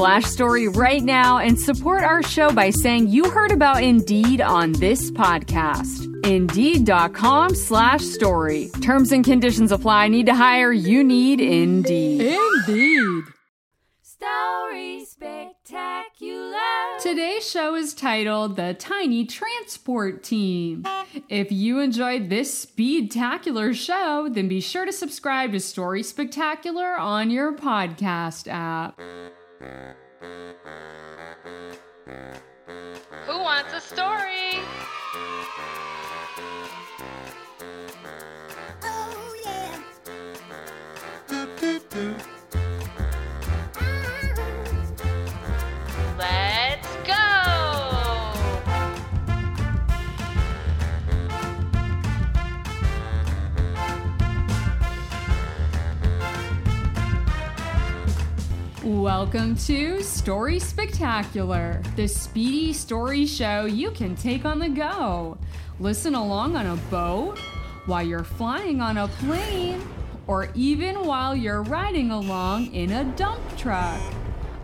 story right now and support our show by saying you heard about Indeed on this podcast. Indeed.com slash story. Terms and conditions apply. Need to hire? You need Indeed. Indeed. Story Spectacular. Today's show is titled The Tiny Transport Team. If you enjoyed this speedtacular show, then be sure to subscribe to Story Spectacular on your podcast app. Who wants a story? Welcome to Story Spectacular, the speedy story show you can take on the go. Listen along on a boat, while you're flying on a plane, or even while you're riding along in a dump truck.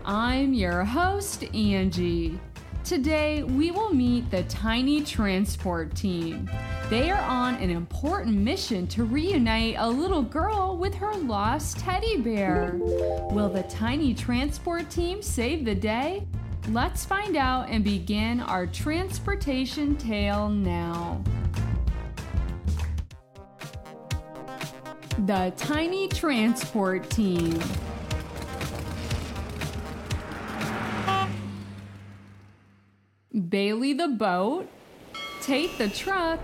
I'm your host, Angie. Today, we will meet the Tiny Transport Team. They are on an important mission to reunite a little girl with her lost teddy bear. Will the Tiny Transport Team save the day? Let's find out and begin our transportation tale now. The Tiny Transport Team. Bailey the boat, Tate the truck,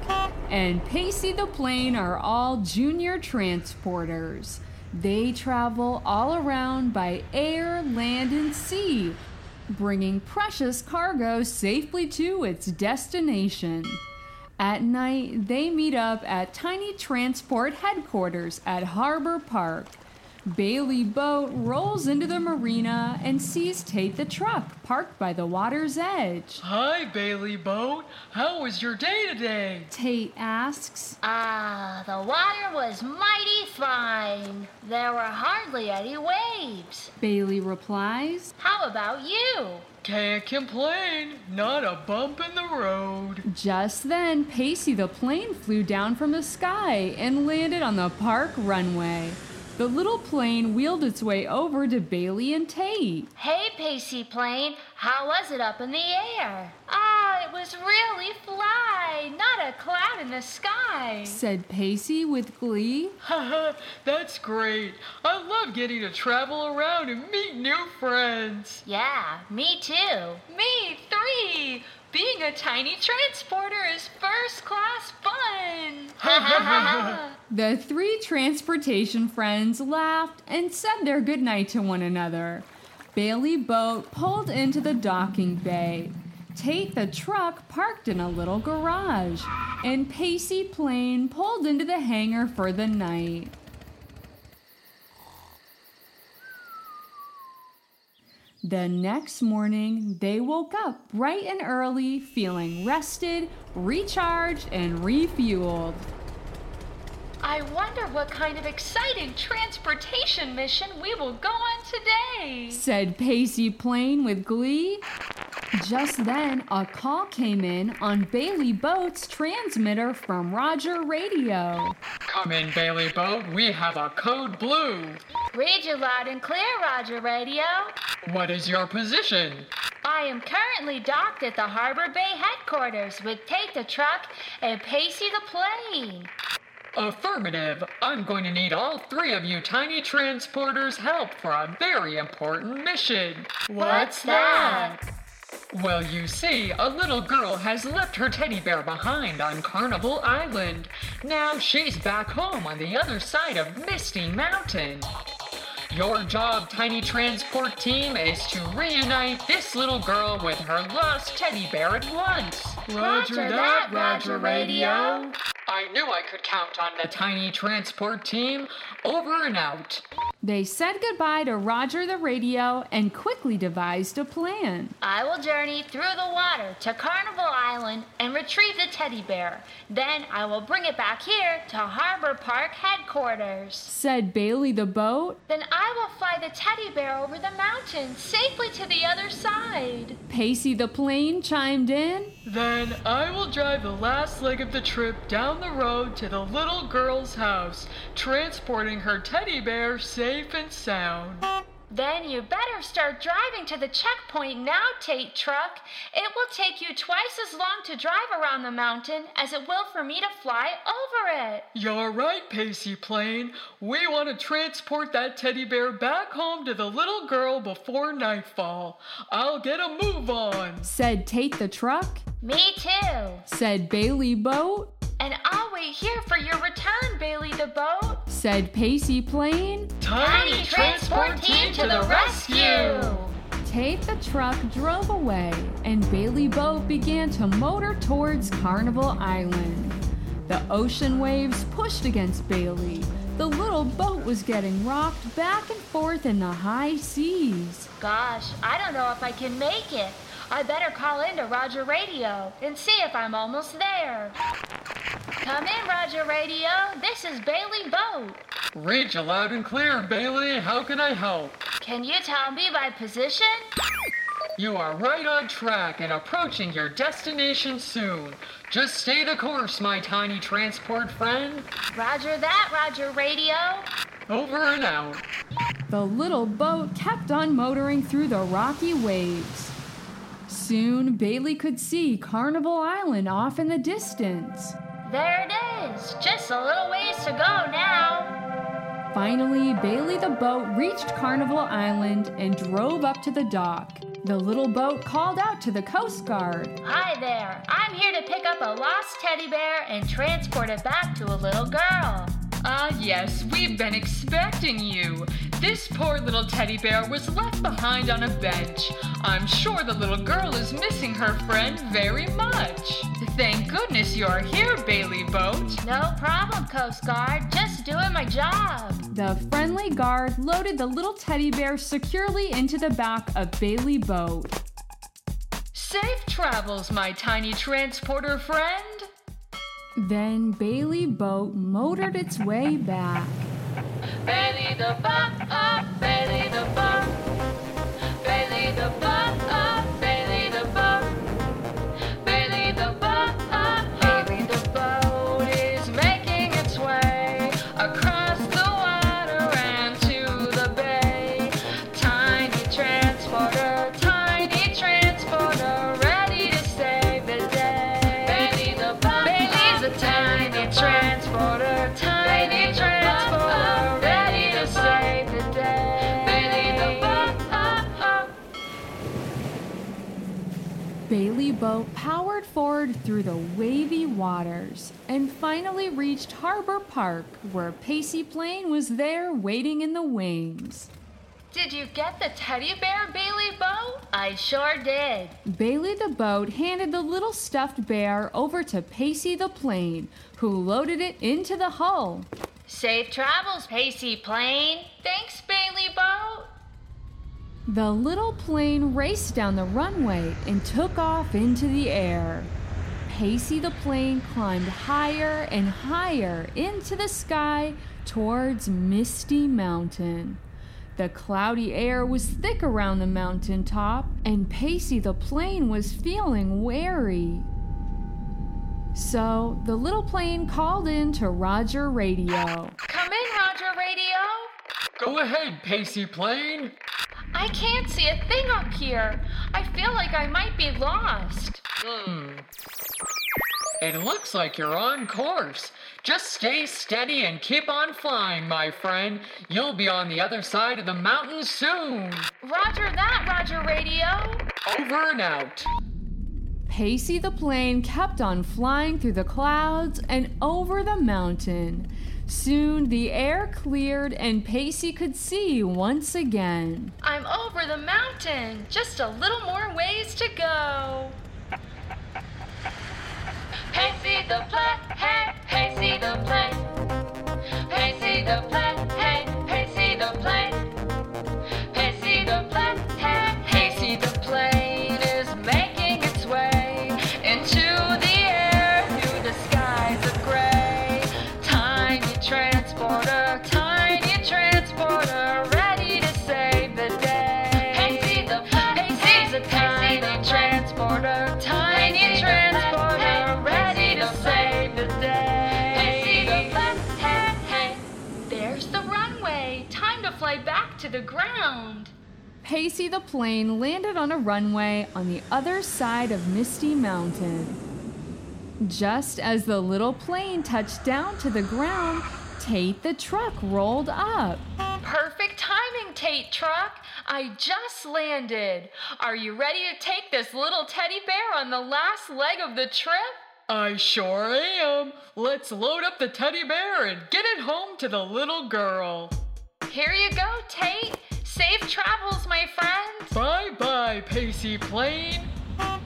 and Pacey the plane are all junior transporters. They travel all around by air, land, and sea, bringing precious cargo safely to its destination. At night, they meet up at Tiny Transport headquarters at Harbor Park. Bailey Boat rolls into the marina and sees Tate the truck parked by the water's edge. Hi, Bailey Boat. How was your day today? Tate asks, Ah, the water was mighty fine. There were hardly any waves. Bailey replies, How about you? Can't complain. Not a bump in the road. Just then, Pacey the plane flew down from the sky and landed on the park runway. The little plane wheeled its way over to Bailey and Tate. Hey, Pacey Plane, how was it up in the air? Ah, it was really fly, not a cloud in the sky. Said Pacey with glee. Haha, that's great. I love getting to travel around and meet new friends. Yeah, me too. Me, three! Being a tiny transporter is first class fun! The three transportation friends laughed and said their goodnight to one another. Bailey Boat pulled into the docking bay. Tate the truck parked in a little garage, and Pacey Plane pulled into the hangar for the night. The next morning, they woke up bright and early, feeling rested, recharged, and refueled. I wonder what kind of exciting transportation mission we will go on today. Said Pacey Plane with glee. Just then, a call came in on Bailey Boat's transmitter from Roger Radio. Come in, Bailey Boat. We have a code blue. Read you loud and clear, Roger Radio. What is your position? I am currently docked at the Harbor Bay headquarters with Tate the truck and Pacey the plane. Affirmative. I'm going to need all three of you tiny transporters' help for a very important mission. What's that? Well, you see, a little girl has left her teddy bear behind on Carnival Island. Now she's back home on the other side of Misty Mountain. Your job, Tiny Transport Team, is to reunite this little girl with her lost teddy bear at once. Roger that, Roger Radio. I knew I could count on the Tiny Transport Team. Over and out. They said goodbye to Roger the radio and quickly devised a plan. I will journey through the water to Carnival Island and retrieve the teddy bear. Then I will bring it back here to Harbor Park headquarters. Said Bailey the boat. Then I will fly the teddy bear over the mountain safely to the other side. Pacey the plane chimed in. Then I will drive the last leg of the trip down the road to the little girl's house, transporting her teddy bear safe and sound. Then you better start driving to the checkpoint now, Tate Truck. It will take you twice as long to drive around the mountain as it will for me to fly over it. You're right, Pacey Plane. We want to transport that teddy bear back home to the little girl before nightfall. I'll get a move on. Said Tate the truck. Me too. Said Bailey boat. And I'll wait here for your return, Bailey the boat. Said Pacey plane. Tiny Transport Team to the rescue! Tate the truck drove away, and Bailey Boat began to motor towards Carnival Island. The ocean waves pushed against Bailey. The little boat was getting rocked back and forth in the high seas. Gosh, I don't know if I can make it. I better call into Roger Radio and see if I'm almost there. Come in, Roger Radio. This is Bailey Boat. Reach you loud and clear, Bailey. How can I help? Can you tell me my position? You are right on track and approaching your destination soon. Just stay the course, my tiny transport friend. Roger that, Roger Radio. Over and out. The little boat kept on motoring through the rocky waves. Soon, Bailey could see Carnival Island off in the distance. There it is. Just a little ways to go now. Finally, Bailey the boat reached Carnival Island and drove up to the dock. The little boat called out to the Coast Guard. Hi there. I'm here to pick up a lost teddy bear and transport it back to a little girl. Ah, yes, we've been expecting you. This poor little teddy bear was left behind on a bench. I'm sure the little girl is missing her friend very much. Thank goodness you're here, Bailey Boat. No problem, Coast Guard. Just doing my job. The friendly guard loaded the little teddy bear securely into the back of Bailey Boat. Safe travels, my tiny transporter friend. Then Bailey Boat motored its way back. Bailey the buck powered forward through the wavy waters and finally reached Harbor Park, where Pacey Plane was there waiting in the wings. Did you get the teddy bear, Bailey Boat? I sure did. Bailey the boat handed the little stuffed bear over to Pacey the plane, who loaded it into the hull. Safe travels, Pacey Plane. Thanks, Bailey Boat. The little plane raced down the runway and took off into the air. Pacey the plane climbed higher and higher into the sky towards Misty Mountain. The cloudy air was thick around the mountain top, and Pacey the plane was feeling wary. So the little plane called in to Roger Radio. Come in, Roger Radio. Go ahead, Pacey Plane. I can't see a thing up here. I feel like I might be lost. Hmm. It looks like you're on course. Just stay steady and keep on flying, my friend. You'll be on the other side of the mountain soon. Roger that, Roger Radio. Over and out. Pacey the plane kept on flying through the clouds and over the mountain. Soon the air cleared and Pacey could see once again. I'm over the mountain. Just a little more ways to go. Pacey the plane, hey, Pacey the plane. Pacey the plane, hey, the ground. Pacey the plane landed on a runway on the other side of Misty Mountain. Just as the little plane touched down to the ground, Tate the truck rolled up. Perfect timing, Tate Truck. I just landed. Are you ready to take this little teddy bear on the last leg of the trip? I sure am. Let's load up the teddy bear and get it home to the little girl. Here you go, Tate. Safe travels, my friend. Bye bye, Pacey Plane.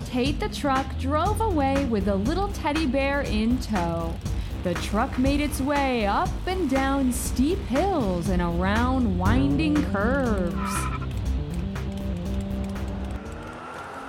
Tate the truck drove away with a little teddy bear in tow. The truck made its way up and down steep hills and around winding curves.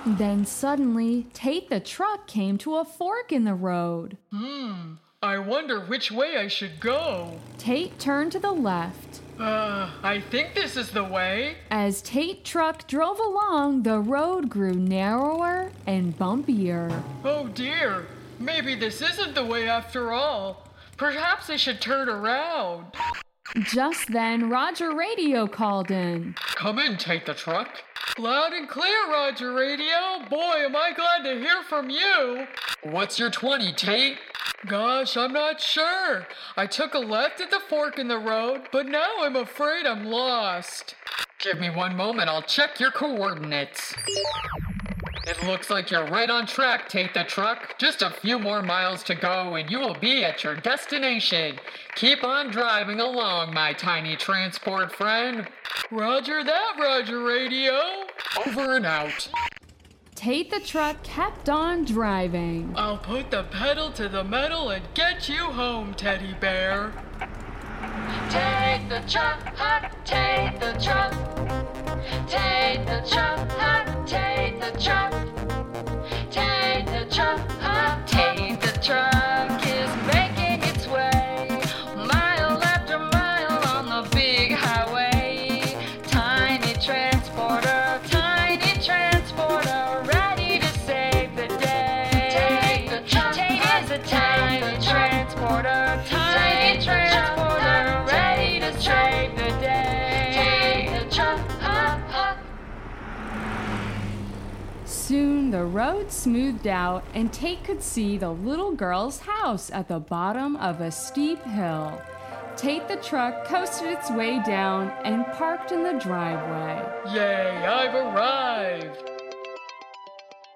Then suddenly, Tate the truck came to a fork in the road. Hmm, I wonder which way I should go. Tate turned to the left. Uh, I think this is the way. As Tate truck drove along, the road grew narrower and bumpier. Oh dear, maybe this isn't the way after all. Perhaps I should turn around. Just then, Roger Radio called in. Come in, Tate the truck. Loud and clear, Roger Radio. Boy, am I glad to hear from you. What's your 20, Tate? Gosh, I'm not sure. I took a left at the fork in the road, but now I'm afraid I'm lost. Give me one moment, I'll check your coordinates. It looks like you're right on track, Tate the truck. Just a few more miles to go and you will be at your destination. Keep on driving along, my tiny transport friend. Roger that, Roger Radio. Over and out. Tate the truck kept on driving. I'll put the pedal to the metal and get you home, teddy bear. Take the truck, hot, take the truck. Take the truck, hot, take the truck. Take the truck, hot, Tate the truck Soon the road smoothed out, and Tate could see the little girl's house at the bottom of a steep hill. Tate the truck coasted its way down and parked in the driveway. Yay, I've arrived.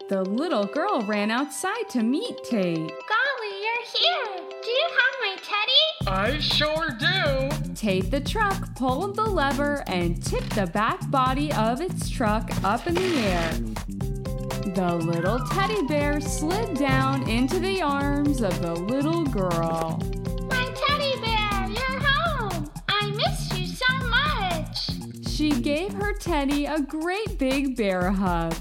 The little girl ran outside to meet Tate. Golly, you're here. Do you have my teddy? I sure do. Tate the truck pulled the lever and tipped the back body of its truck up in the air. The little teddy bear slid down into the arms of the little girl. My teddy bear, you're home. I missed you so much. She gave her Teddy a great big bear hug,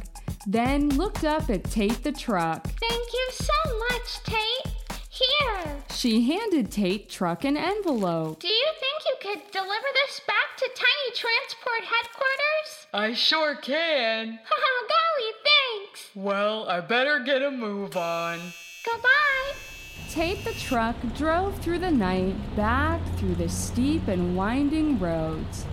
then looked up at Tate the truck. Thank you so much, Tate. Here. She handed Tate Truck an envelope. Do you think you could deliver this back to Tiny Transport headquarters? I sure can. Haha, oh, golly, thanks. Well, I better get a move on. Goodbye. Tate the truck drove through the night back through the steep and winding roads.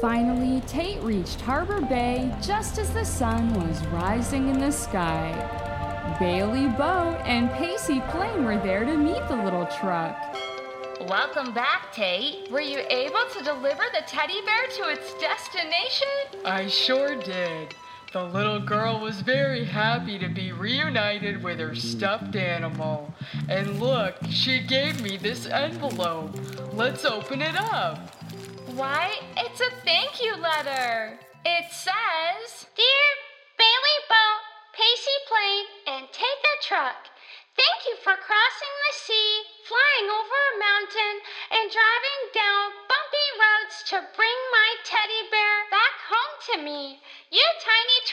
Finally, Tate reached Harbor Bay just as the sun was rising in the sky. Bailey Boat and Pacey Plane were there to meet the little truck. Welcome back, Tate. Were you able to deliver the teddy bear to its destination? I sure did. The little girl was very happy to be reunited with her stuffed animal. And look, she gave me this envelope. Let's open it up. Why, it's a thank you letter. It says, Dear Bailey Boat, Pacey Plane, and Tate the Truck, thank you for crossing the sea, flying over a mountain, and driving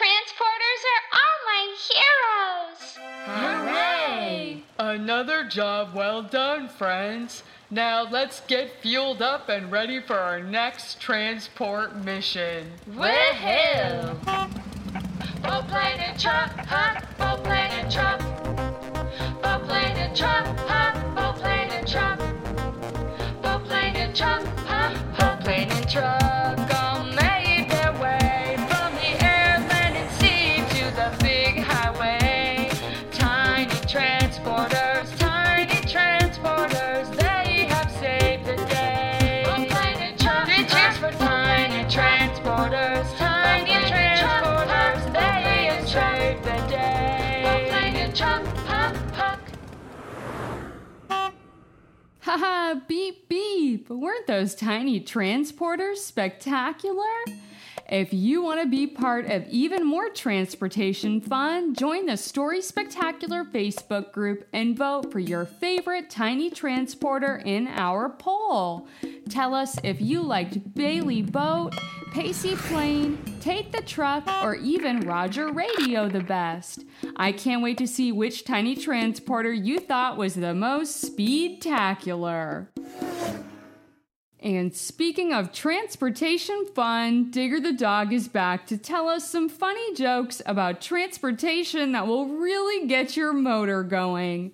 transporters are all my heroes. Hooray! Another job well done, friends. Now let's get fueled up and ready for our next transport mission. Woohoo! Boat plane and truck, hop, boat plane and truck. Boat plane and truck, beep. Weren't those tiny transporters spectacular? If you want to be part of even more transportation fun, join the Story Spectacular Facebook group and vote for your favorite tiny transporter in our poll. Tell us if you liked Bailey Boat, Pacey Plane, Tate the Truck, or even Roger Radio the best. I can't wait to see which tiny transporter you thought was the most speed-tacular. And speaking of transportation fun, Digger the dog is back to tell us some funny jokes about transportation that will really get your motor going.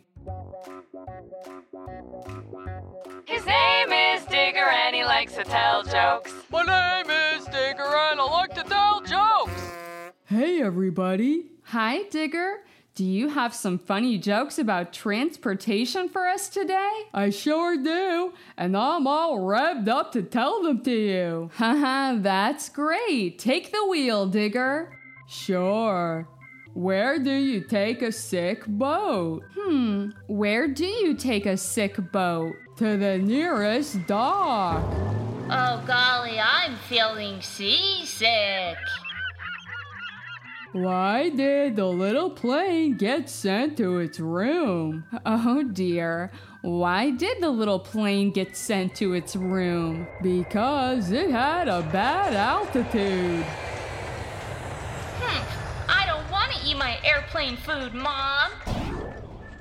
His name is Digger and he likes to tell jokes. My name is Digger and I like to tell jokes. Hey everybody! Hi Digger! Do you have some funny jokes about transportation for us today? I sure do, and I'm all revved up to tell them to you. Haha, that's great. Take the wheel, Digger. Sure. Where do you take a sick boat? Hmm, where do you take a sick boat? To the nearest dock. Oh golly, I'm feeling seasick. Why did the little plane get sent to its room? Oh dear. Why did the little plane get sent to its room? Because it had a bad altitude. Hmm, I don't want to eat my airplane food, Mom.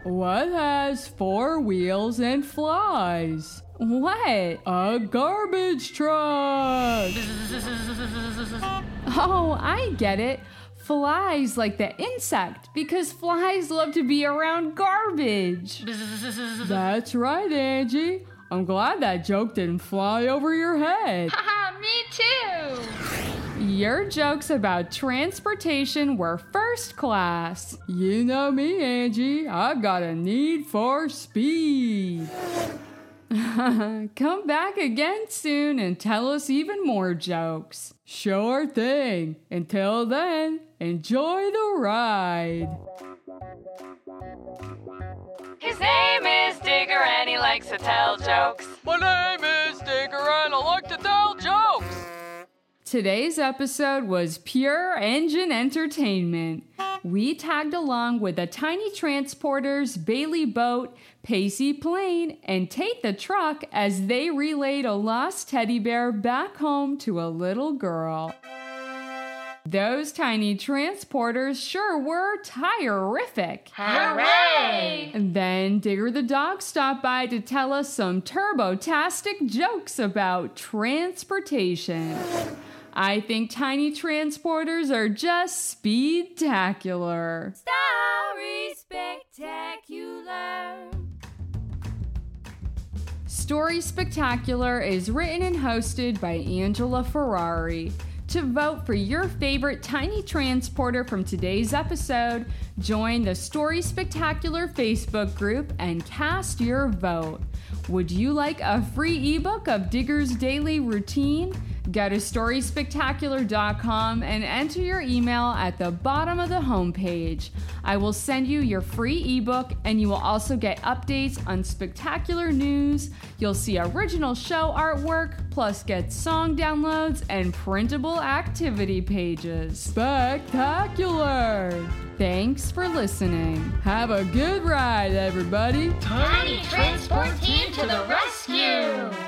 What has four wheels and flies? What? A garbage truck! Oh, I get it. Flies like the insect because flies love to be around garbage. That's right, Angie. I'm glad that joke didn't fly over your head. Haha, me too. Your jokes about transportation were first class. You know me, Angie. I've got a need for speed. Come back again soon and tell us even more jokes. Sure thing. Until then, enjoy the ride. His name is Digger and he likes to tell jokes. My name is Digger and I like to tell jokes. Today's episode was pure engine entertainment. We tagged along with the Tiny Transporters, Bailey Boat, Pacey Plane, and Tate the Truck as they relayed a lost teddy bear back home to a little girl. Those tiny transporters sure were tire-rific. Hooray! And then Digger the dog stopped by to tell us some turbo-tastic jokes about transportation. I think tiny transporters are just speed-tacular. Story spectacular. Story Spectacular is written and hosted by Angela Ferrari. To vote for your favorite tiny transporter from today's episode, join the Story Spectacular Facebook group and cast your vote. Would you like a free ebook of Digger's daily routine? Go to storyspectacular.com and enter your email at the bottom of the homepage. I will send you your free ebook, and you will also get updates on spectacular news. You'll see original show artwork, plus get song downloads and printable activity pages. Spectacular! Thanks for listening. Have a good ride, everybody. Tiny transport team to the rescue!